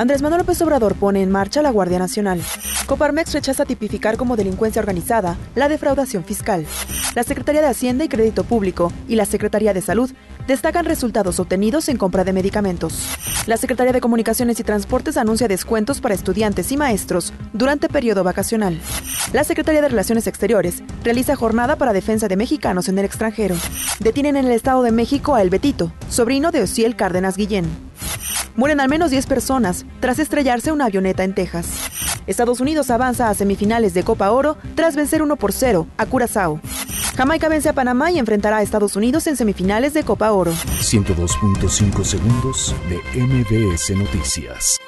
Andrés Manuel López Obrador pone en marcha la Guardia Nacional. Coparmex rechaza tipificar como delincuencia organizada la defraudación fiscal. La Secretaría de Hacienda y Crédito Público y la Secretaría de Salud destacan resultados obtenidos en compra de medicamentos. La Secretaría de Comunicaciones y Transportes anuncia descuentos para estudiantes y maestros durante periodo vacacional. La Secretaría de Relaciones Exteriores realiza jornada para defensa de mexicanos en el extranjero. Detienen en el Estado de México a El Betito, sobrino de Ociel Cárdenas Guillén. Mueren al menos 10 personas tras estrellarse una avioneta en Texas. Estados Unidos avanza a semifinales de Copa Oro tras vencer 1 por 0 a Curazao. Jamaica vence a Panamá y enfrentará a Estados Unidos en semifinales de Copa Oro. 102.5 segundos de MBS Noticias.